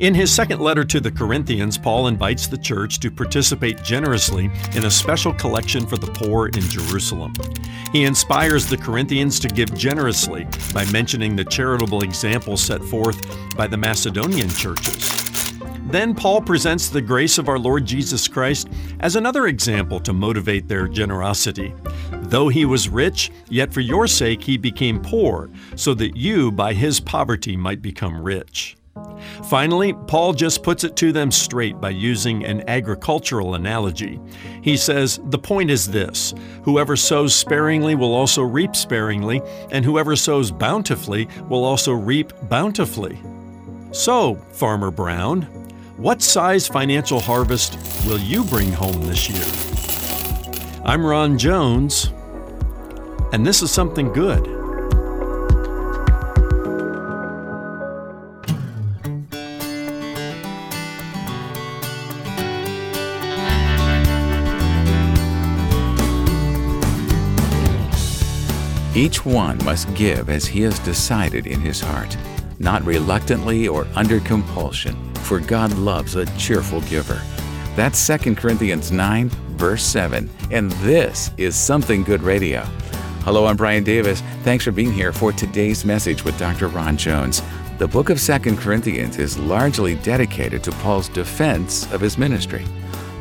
In his second letter to the Corinthians, Paul invites the church to participate generously in a special collection for the poor in Jerusalem. He inspires the Corinthians to give generously by mentioning the charitable example set forth by the Macedonian churches. Then Paul presents the grace of our Lord Jesus Christ as another example to motivate their generosity. Though he was rich, yet for your sake he became poor, so that you by his poverty might become rich. Finally, Paul just puts it to them straight by using an agricultural analogy. He says, The point is this whoever sows sparingly will also reap sparingly, and whoever sows bountifully will also reap bountifully. So, Farmer Brown, what size financial harvest will you bring home this year? I'm Ron Jones, and this is something good. Each one must give as he has decided in his heart, not reluctantly or under compulsion, for God loves a cheerful giver. That's 2 Corinthians 9, verse 7, and this is Something Good Radio. Hello, I'm Brian Davis. Thanks for being here for today's message with Dr. Ron Jones. The book of 2 Corinthians is largely dedicated to Paul's defense of his ministry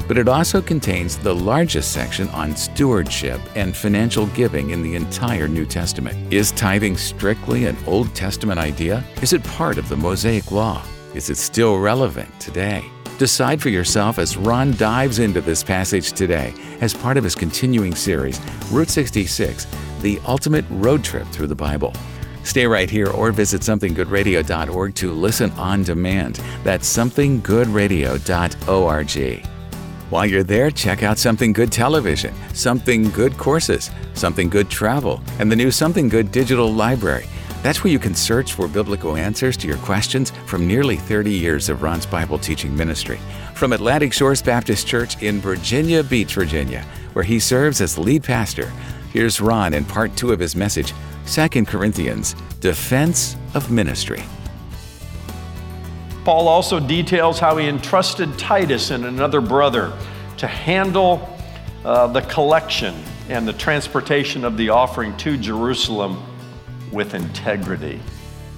but it also contains the largest section on stewardship and financial giving in the entire New Testament. Is tithing strictly an Old Testament idea? Is it part of the Mosaic Law? Is it still relevant today? Decide for yourself as Ron dives into this passage today as part of his continuing series, Route 66 The Ultimate Road Trip Through the Bible. Stay right here or visit somethinggoodradio.org to listen on demand. That's somethinggoodradio.org. While you're there, check out Something Good Television, Something Good Courses, Something Good Travel, and the new Something Good Digital Library. That's where you can search for biblical answers to your questions from nearly 30 years of Ron's Bible teaching ministry. From Atlantic Shores Baptist Church in Virginia Beach, Virginia, where he serves as lead pastor, here's Ron in part two of his message 2 Corinthians Defense of Ministry. Paul also details how he entrusted Titus and another brother to handle uh, the collection and the transportation of the offering to Jerusalem with integrity.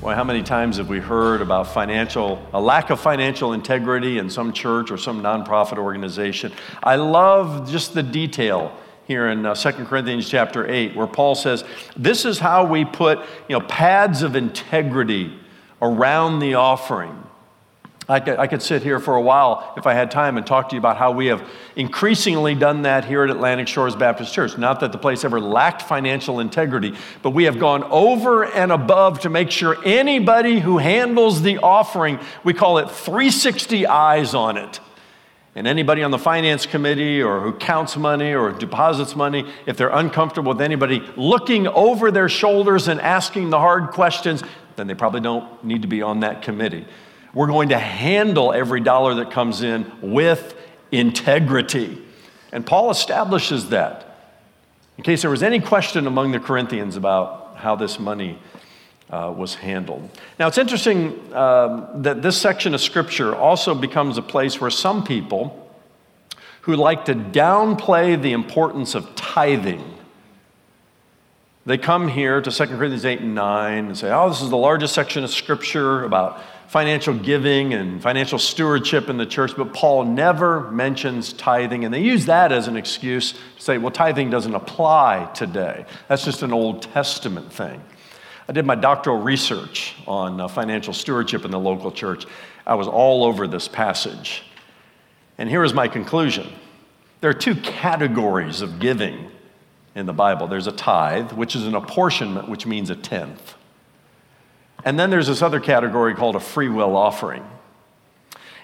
Well, how many times have we heard about financial, a lack of financial integrity in some church or some nonprofit organization? I love just the detail here in uh, 2 Corinthians chapter 8, where Paul says, This is how we put you know, pads of integrity around the offering I could, I could sit here for a while if I had time and talk to you about how we have increasingly done that here at Atlantic Shores Baptist Church. Not that the place ever lacked financial integrity, but we have gone over and above to make sure anybody who handles the offering, we call it 360 eyes on it. And anybody on the finance committee or who counts money or deposits money, if they're uncomfortable with anybody looking over their shoulders and asking the hard questions, then they probably don't need to be on that committee. We're going to handle every dollar that comes in with integrity. And Paul establishes that. In case there was any question among the Corinthians about how this money uh, was handled. Now, it's interesting um, that this section of Scripture also becomes a place where some people who like to downplay the importance of tithing they come here to 2 Corinthians 8 and 9 and say, oh, this is the largest section of Scripture about financial giving and financial stewardship in the church, but Paul never mentions tithing. And they use that as an excuse to say, well, tithing doesn't apply today. That's just an Old Testament thing. I did my doctoral research on uh, financial stewardship in the local church. I was all over this passage. And here is my conclusion there are two categories of giving in the Bible there's a tithe, which is an apportionment, which means a tenth. And then there's this other category called a free will offering.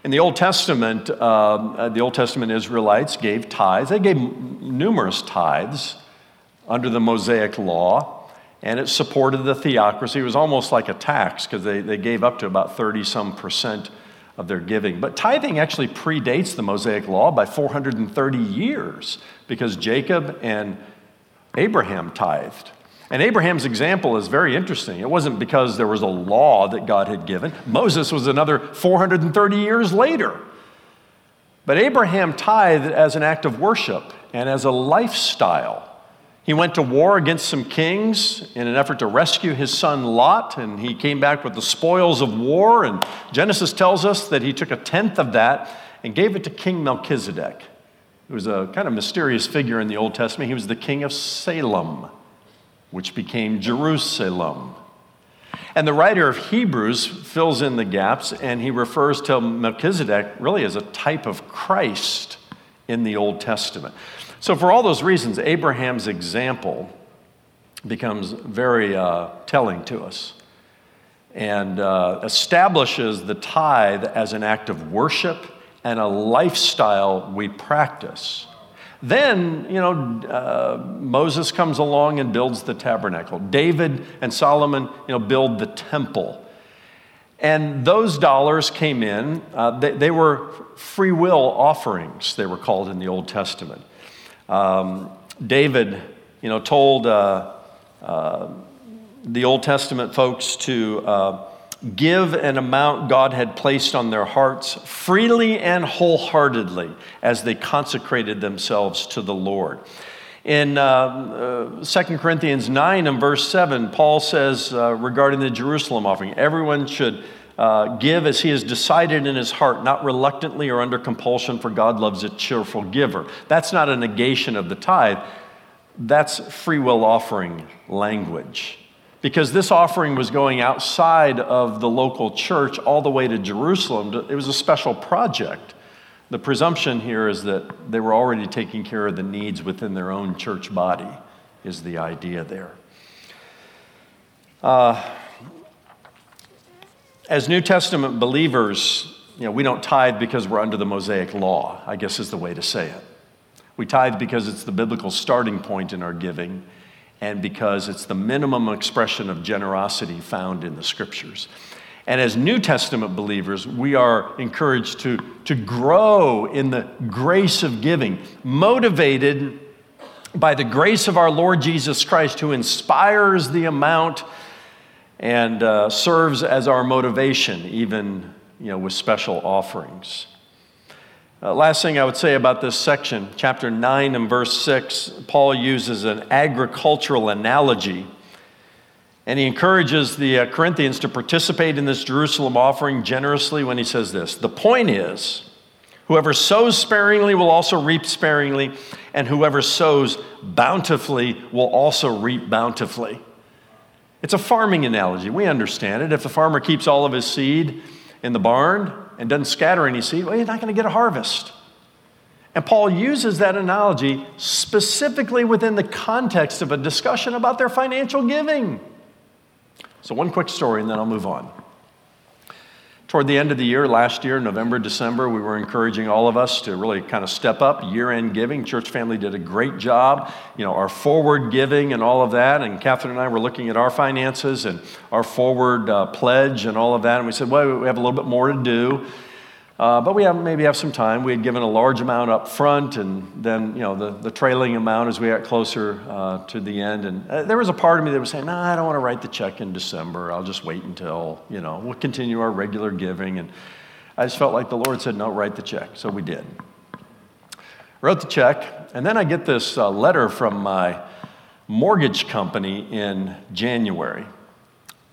In the Old Testament, um, uh, the Old Testament Israelites gave tithes. They gave numerous tithes under the Mosaic law, and it supported the theocracy. It was almost like a tax because they, they gave up to about 30 some percent of their giving. But tithing actually predates the Mosaic law by 430 years because Jacob and Abraham tithed. And Abraham's example is very interesting. It wasn't because there was a law that God had given, Moses was another 430 years later. But Abraham tithed as an act of worship and as a lifestyle. He went to war against some kings in an effort to rescue his son Lot, and he came back with the spoils of war. And Genesis tells us that he took a tenth of that and gave it to King Melchizedek, who was a kind of mysterious figure in the Old Testament. He was the king of Salem, which became Jerusalem. And the writer of Hebrews fills in the gaps, and he refers to Melchizedek really as a type of Christ in the Old Testament. So, for all those reasons, Abraham's example becomes very uh, telling to us and uh, establishes the tithe as an act of worship and a lifestyle we practice. Then, you know, uh, Moses comes along and builds the tabernacle. David and Solomon, you know, build the temple. And those dollars came in, uh, they, they, were free will offerings, they were called in the Old Testament. Um, David, you know, told uh, uh, the Old Testament folks to uh, give an amount God had placed on their hearts freely and wholeheartedly as they consecrated themselves to the Lord. In uh, uh, 2 Corinthians 9 and verse 7, Paul says uh, regarding the Jerusalem offering, everyone should uh, give as he has decided in his heart, not reluctantly or under compulsion, for God loves a cheerful giver. That's not a negation of the tithe, that's free will offering language. Because this offering was going outside of the local church all the way to Jerusalem. It was a special project. The presumption here is that they were already taking care of the needs within their own church body, is the idea there. Uh, as New Testament believers, you know, we don't tithe because we're under the Mosaic law, I guess is the way to say it. We tithe because it's the biblical starting point in our giving and because it's the minimum expression of generosity found in the scriptures. And as New Testament believers, we are encouraged to, to grow in the grace of giving, motivated by the grace of our Lord Jesus Christ, who inspires the amount and uh, serves as our motivation, even you know, with special offerings. Uh, last thing I would say about this section, chapter 9 and verse 6, Paul uses an agricultural analogy. And he encourages the uh, Corinthians to participate in this Jerusalem offering generously when he says this The point is, whoever sows sparingly will also reap sparingly, and whoever sows bountifully will also reap bountifully. It's a farming analogy. We understand it. If the farmer keeps all of his seed in the barn and doesn't scatter any seed, well, you're not going to get a harvest. And Paul uses that analogy specifically within the context of a discussion about their financial giving. So, one quick story, and then I'll move on. Toward the end of the year, last year, November, December, we were encouraging all of us to really kind of step up year end giving. Church family did a great job, you know, our forward giving and all of that. And Catherine and I were looking at our finances and our forward uh, pledge and all of that. And we said, well, we have a little bit more to do. Uh, but we have, maybe have some time. We had given a large amount up front, and then you know the, the trailing amount as we got closer uh, to the end. And uh, there was a part of me that was saying, "No, nah, I don't want to write the check in December. I'll just wait until you know we'll continue our regular giving." And I just felt like the Lord said, "No, write the check." So we did. Wrote the check, and then I get this uh, letter from my mortgage company in January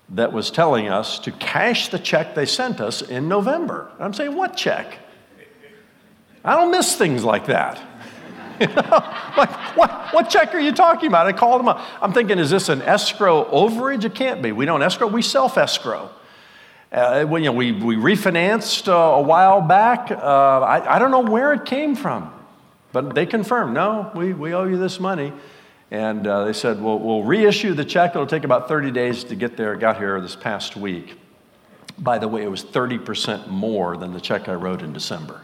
that was telling us to cash the check they sent us in November. I'm saying, what check? I don't miss things like that. you know, like, what, what check are you talking about? I called them up. I'm thinking, is this an escrow overage? It can't be. We don't escrow, we self escrow. Uh, we, you know, we, we refinanced uh, a while back. Uh, I, I don't know where it came from, but they confirmed no, we, we owe you this money. And uh, they said, well, we'll reissue the check. It'll take about 30 days to get there. Got here this past week. By the way, it was 30% more than the check I wrote in December.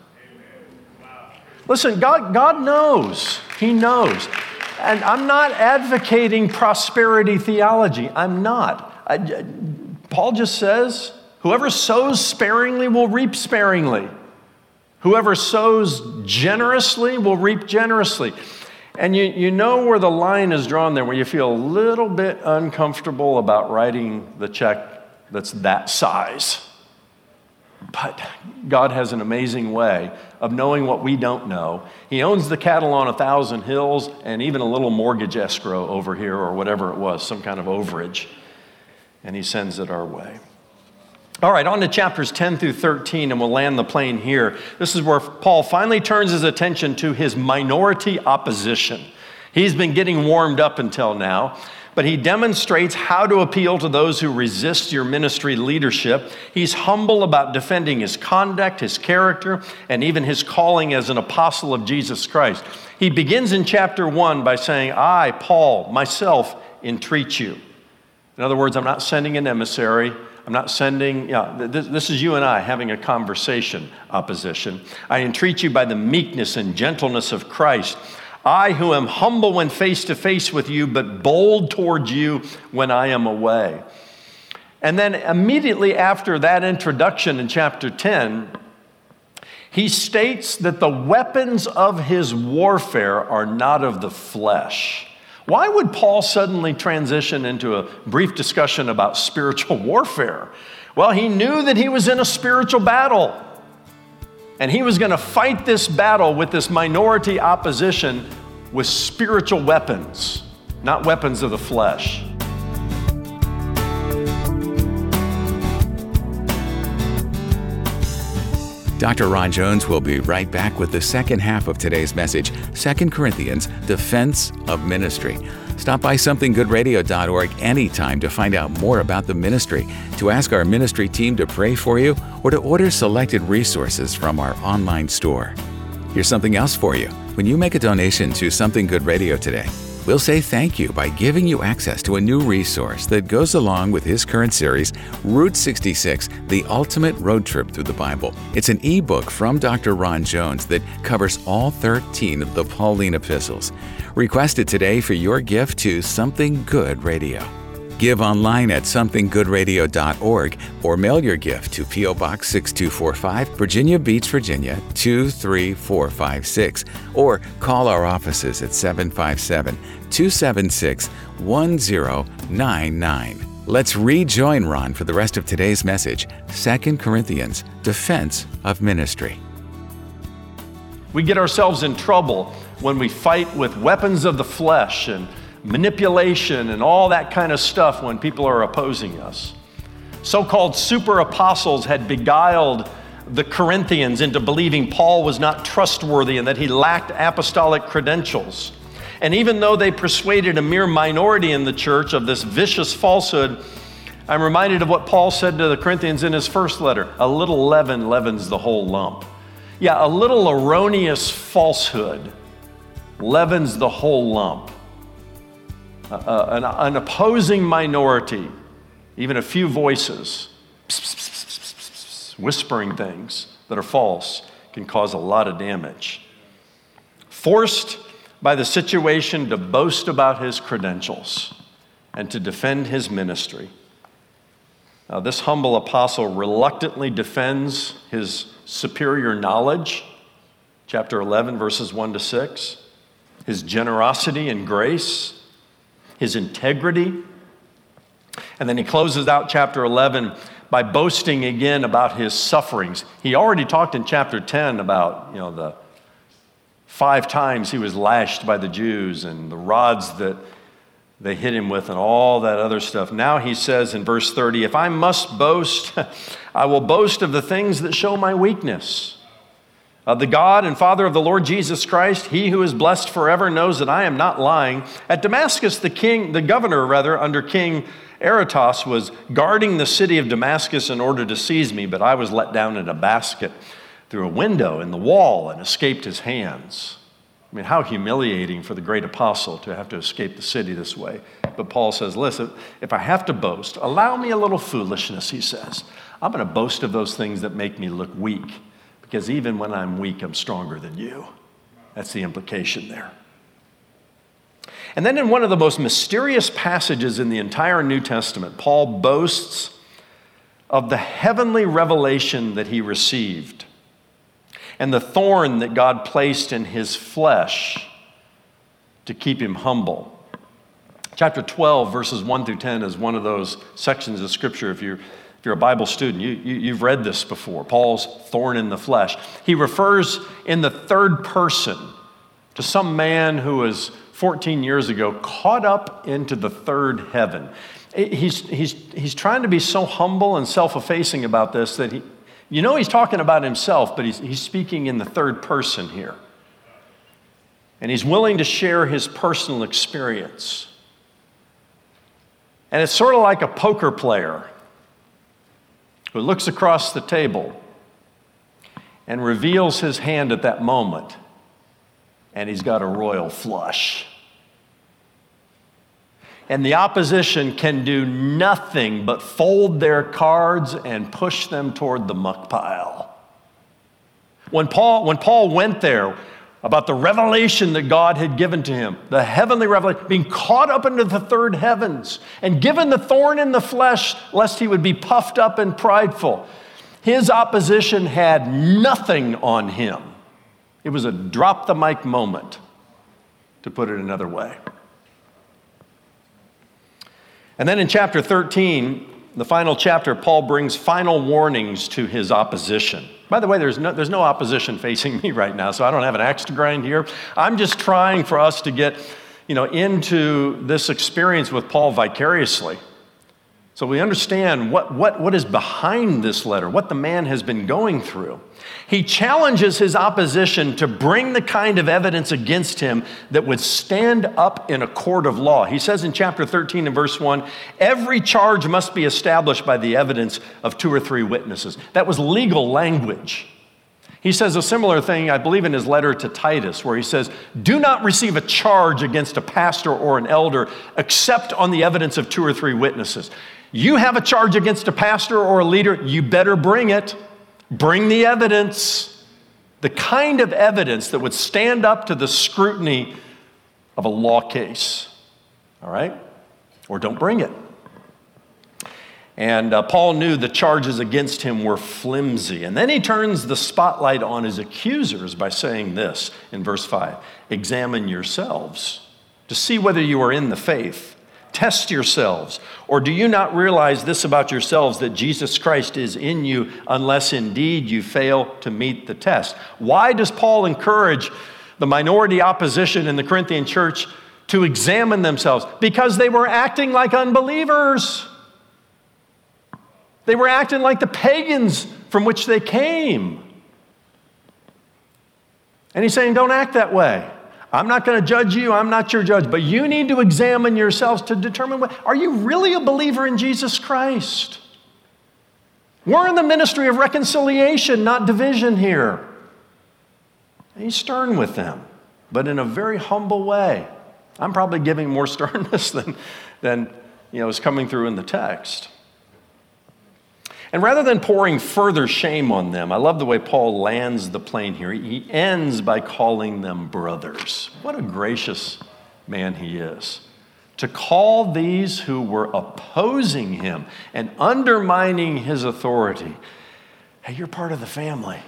Listen, God, God knows. He knows. And I'm not advocating prosperity theology. I'm not. I, Paul just says, whoever sows sparingly will reap sparingly. Whoever sows generously will reap generously. And you, you know where the line is drawn there, where you feel a little bit uncomfortable about writing the check that's that size. But God has an amazing way of knowing what we don't know. He owns the cattle on a thousand hills and even a little mortgage escrow over here or whatever it was, some kind of overage. And He sends it our way. All right, on to chapters 10 through 13, and we'll land the plane here. This is where Paul finally turns his attention to his minority opposition. He's been getting warmed up until now but he demonstrates how to appeal to those who resist your ministry leadership. He's humble about defending his conduct, his character, and even his calling as an apostle of Jesus Christ. He begins in chapter one by saying, I, Paul, myself, entreat you. In other words, I'm not sending an emissary. I'm not sending, yeah, this, this, is you and I having a conversation, opposition. I entreat you by the meekness and gentleness of Christ. I, who am humble when face to face with you, but bold towards you when I am away. And then immediately after that introduction in chapter 10, he states that the weapons of his warfare are not of the flesh. Why would Paul suddenly transition into a brief discussion about spiritual warfare? Well, he knew that he was in a spiritual battle. And he was going to fight this battle with this minority opposition with spiritual weapons, not weapons of the flesh. Dr. Ron Jones will be right back with the second half of today's message 2 Corinthians Defense of Ministry. Stop by somethinggoodradio.org anytime to find out more about the ministry, to ask our ministry team to pray for you, or to order selected resources from our online store. Here's something else for you. When you make a donation to Something Good Radio today, We'll say thank you by giving you access to a new resource that goes along with his current series, Route 66 The Ultimate Road Trip Through the Bible. It's an ebook from Dr. Ron Jones that covers all 13 of the Pauline epistles. Request it today for your gift to Something Good Radio. Give online at somethinggoodradio.org or mail your gift to P.O. Box 6245, Virginia Beach, Virginia 23456, or call our offices at 757 276 1099. Let's rejoin Ron for the rest of today's message 2 Corinthians Defense of Ministry. We get ourselves in trouble when we fight with weapons of the flesh and manipulation and all that kind of stuff when people are opposing us. So called super apostles had beguiled the Corinthians into believing Paul was not trustworthy and that he lacked apostolic credentials. And even though they persuaded a mere minority in the church of this vicious falsehood, I'm reminded of what Paul said to the Corinthians in his first letter a little leaven leavens the whole lump. Yeah, a little erroneous falsehood leavens the whole lump uh, an, an, opposing minority, even a few voices, whispering things that are false, can cause a lot of damage. Forced by the situation to boast about his credentials and to defend his ministry. Now, this humble apostle reluctantly defends his superior knowledge, chapter 11, verses 1 to 6, his generosity and grace, his integrity. And then he closes out chapter 11 by boasting again about his sufferings. He already talked in chapter 10 about, you know, the five times he was lashed by the Jews and the rods that they hit him with and all that other stuff. Now he says in verse 30, if I must boast, I will boast of the things that show my weakness. Uh, the God and Father of the Lord Jesus Christ, he who is blessed forever, knows that I am not lying. At Damascus, the king, the governor, rather, under King Aretas, was guarding the city of Damascus in order to seize me, but I was let down in a basket through a window in the wall and escaped his hands. I mean, how humiliating for the great apostle to have to escape the city this way. But Paul says, listen, if I have to boast, allow me a little foolishness, he says. I'm going to boast of those things that make me look weak because even when I'm weak, I'm stronger than you. That's the implication there. And then in one of the most mysterious passages in the entire New Testament, Paul boasts of the heavenly revelation that he received and the thorn that God placed in his flesh to keep him humble. Chapter 12, verses 1 through 10, is one of those sections of Scripture. If you're, if you're a Bible student, you, you, you've read this before Paul's thorn in the flesh. He refers in the third person to some man who was 14 years ago caught up into the third heaven. He's, he's, he's trying to be so humble and self effacing about this that he, you know, he's talking about himself, but he's, he's speaking in the third person here. And he's willing to share his personal experience. And it's sort of like a poker player who looks across the table and reveals his hand at that moment, and he's got a royal flush. And the opposition can do nothing but fold their cards and push them toward the muck pile. When Paul, when Paul went there, about the revelation that God had given to him, the heavenly revelation, being caught up into the third heavens and given the thorn in the flesh, lest he would be puffed up and prideful. His opposition had nothing on him. It was a drop the mic moment, to put it another way. And then in chapter 13, the final chapter, Paul brings final warnings to his opposition. By the way, there's no, there's no opposition facing me right now, so I don't have an axe to grind here. I'm just trying for us to get you know, into this experience with Paul vicariously. So we understand what, what, what is behind this letter, what the man has been going through. He challenges his opposition to bring the kind of evidence against him that would stand up in a court of law. He says in chapter 13 and verse 1 every charge must be established by the evidence of two or three witnesses. That was legal language. He says a similar thing, I believe, in his letter to Titus, where he says, Do not receive a charge against a pastor or an elder except on the evidence of two or three witnesses. You have a charge against a pastor or a leader, you better bring it. Bring the evidence, the kind of evidence that would stand up to the scrutiny of a law case. All right? Or don't bring it. And uh, Paul knew the charges against him were flimsy. And then he turns the spotlight on his accusers by saying this in verse 5 Examine yourselves to see whether you are in the faith. Test yourselves. Or do you not realize this about yourselves that Jesus Christ is in you unless indeed you fail to meet the test? Why does Paul encourage the minority opposition in the Corinthian church to examine themselves? Because they were acting like unbelievers. They were acting like the pagans from which they came. And he's saying, don't act that way. I'm not going to judge you. I'm not your judge. But you need to examine yourselves to determine what, are you really a believer in Jesus Christ? We're in the ministry of reconciliation, not division here. he's stern with them, but in a very humble way. I'm probably giving more sternness than, than you know, is coming through in the text. And rather than pouring further shame on them, I love the way Paul lands the plane here. He ends by calling them brothers. What a gracious man he is. To call these who were opposing him and undermining his authority, hey, you're part of the family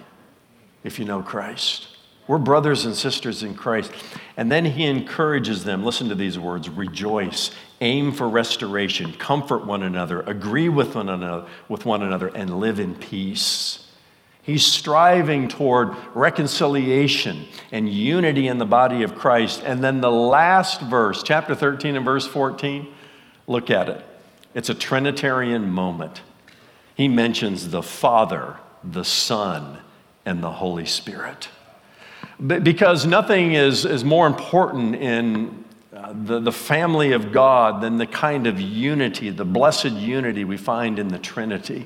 if you know Christ. We're brothers and sisters in Christ. And then he encourages them listen to these words rejoice, aim for restoration, comfort one another, agree with one another, with one another and live in peace. He's striving toward reconciliation and unity in the body of Christ. And then the last verse, chapter 13 and verse 14, look at it. It's a Trinitarian moment. He mentions the Father, the Son, and the Holy Spirit. Because nothing is, is more important in uh, the, the family of God than the kind of unity, the blessed unity we find in the Trinity.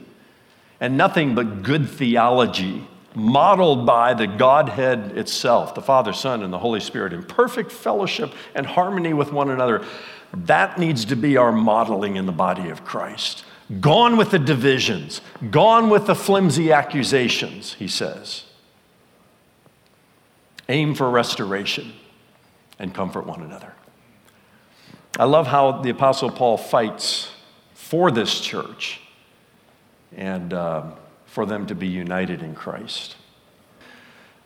And nothing but good theology modeled by the Godhead itself, the Father, Son, and the Holy Spirit, in perfect fellowship and harmony with one another. That needs to be our modeling in the body of Christ. Gone with the divisions, gone with the flimsy accusations, he says. Aim for restoration and comfort one another. I love how the Apostle Paul fights for this church and uh, for them to be united in Christ.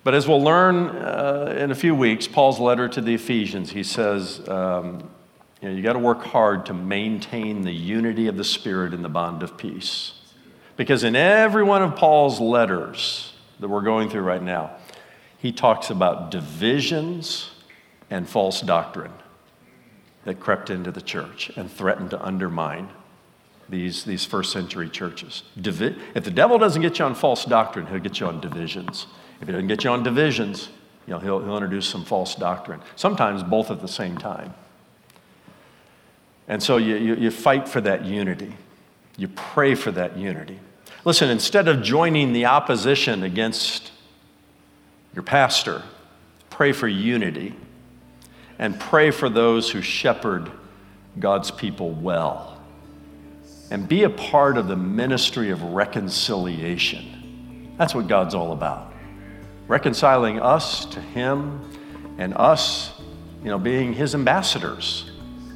But as we'll learn uh, in a few weeks, Paul's letter to the Ephesians, he says, um, you know, you got to work hard to maintain the unity of the Spirit in the bond of peace. Because in every one of Paul's letters that we're going through right now, he talks about divisions and false doctrine that crept into the church and threatened to undermine these, these first century churches. Divi- if the devil doesn't get you on false doctrine, he'll get you on divisions. If he doesn't get you on divisions, you know, he'll, he'll introduce some false doctrine, sometimes both at the same time. And so you, you, you fight for that unity. You pray for that unity. Listen, instead of joining the opposition against your pastor, pray for unity and pray for those who shepherd God's people well. And be a part of the ministry of reconciliation. That's what God's all about reconciling us to Him and us, you know, being His ambassadors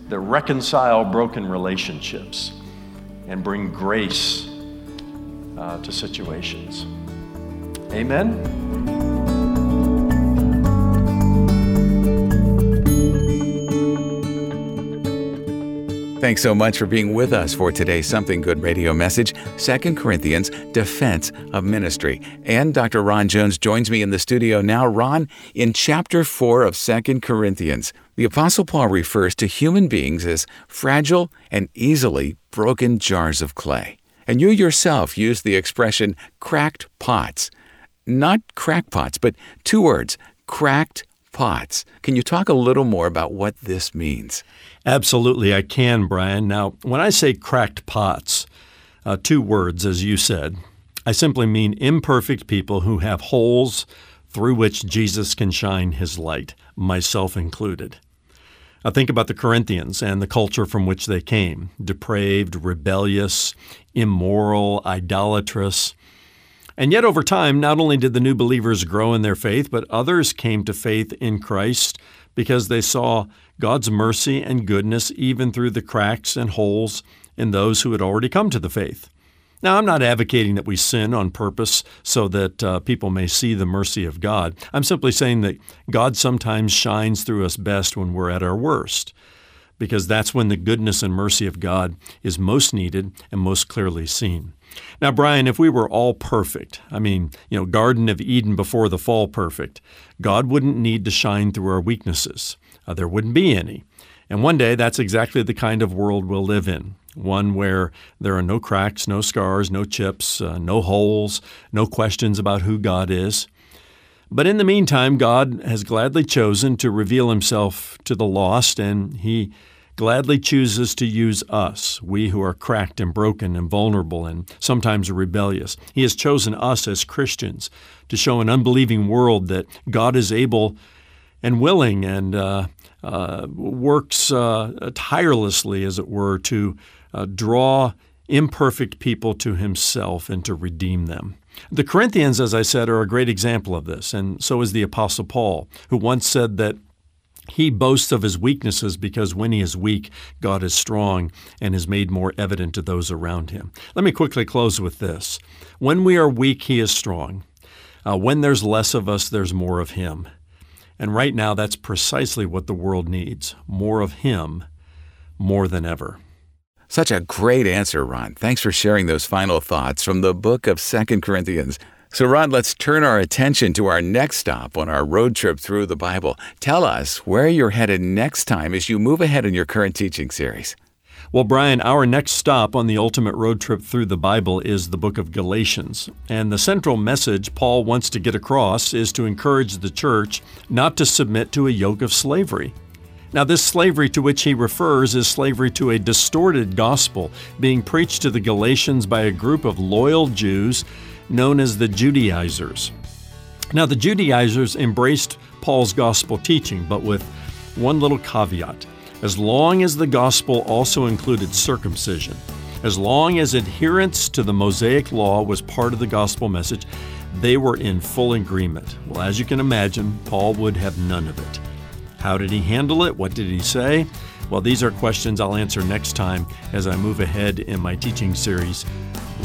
that reconcile broken relationships and bring grace uh, to situations. Amen. Thanks so much for being with us for today's Something Good radio message, 2 Corinthians, Defense of Ministry. And Dr. Ron Jones joins me in the studio now. Ron, in chapter 4 of 2 Corinthians, the Apostle Paul refers to human beings as fragile and easily broken jars of clay. And you yourself use the expression cracked pots. Not crackpots, but two words, cracked pots. Can you talk a little more about what this means? Absolutely, I can, Brian. Now, when I say cracked pots, uh, two words, as you said, I simply mean imperfect people who have holes through which Jesus can shine his light, myself included. I think about the Corinthians and the culture from which they came depraved, rebellious, immoral, idolatrous. And yet, over time, not only did the new believers grow in their faith, but others came to faith in Christ because they saw God's mercy and goodness even through the cracks and holes in those who had already come to the faith. Now, I'm not advocating that we sin on purpose so that uh, people may see the mercy of God. I'm simply saying that God sometimes shines through us best when we're at our worst, because that's when the goodness and mercy of God is most needed and most clearly seen. Now, Brian, if we were all perfect, I mean, you know, Garden of Eden before the fall perfect, God wouldn't need to shine through our weaknesses. Uh, there wouldn't be any. And one day, that's exactly the kind of world we'll live in one where there are no cracks, no scars, no chips, uh, no holes, no questions about who God is. But in the meantime, God has gladly chosen to reveal himself to the lost, and he gladly chooses to use us, we who are cracked and broken and vulnerable and sometimes rebellious. He has chosen us as Christians to show an unbelieving world that God is able and willing and uh, uh, works uh, tirelessly, as it were, to uh, draw imperfect people to himself and to redeem them. The Corinthians, as I said, are a great example of this, and so is the Apostle Paul, who once said that he boasts of his weaknesses because when he is weak, God is strong and is made more evident to those around him. Let me quickly close with this. When we are weak, he is strong. Uh, when there's less of us, there's more of him. And right now, that's precisely what the world needs more of him, more than ever. Such a great answer, Ron. Thanks for sharing those final thoughts from the book of Second Corinthians. So, Rod, let's turn our attention to our next stop on our road trip through the Bible. Tell us where you're headed next time as you move ahead in your current teaching series. Well, Brian, our next stop on the ultimate road trip through the Bible is the book of Galatians. And the central message Paul wants to get across is to encourage the church not to submit to a yoke of slavery. Now, this slavery to which he refers is slavery to a distorted gospel being preached to the Galatians by a group of loyal Jews known as the Judaizers. Now, the Judaizers embraced Paul's gospel teaching, but with one little caveat. As long as the gospel also included circumcision, as long as adherence to the Mosaic law was part of the gospel message, they were in full agreement. Well, as you can imagine, Paul would have none of it. How did he handle it? What did he say? Well, these are questions I'll answer next time as I move ahead in my teaching series,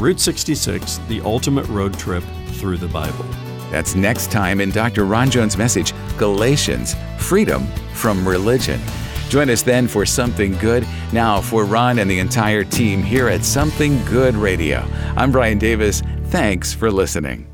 Route 66 The Ultimate Road Trip Through the Bible. That's next time in Dr. Ron Jones' message, Galatians Freedom from Religion. Join us then for Something Good. Now, for Ron and the entire team here at Something Good Radio, I'm Brian Davis. Thanks for listening.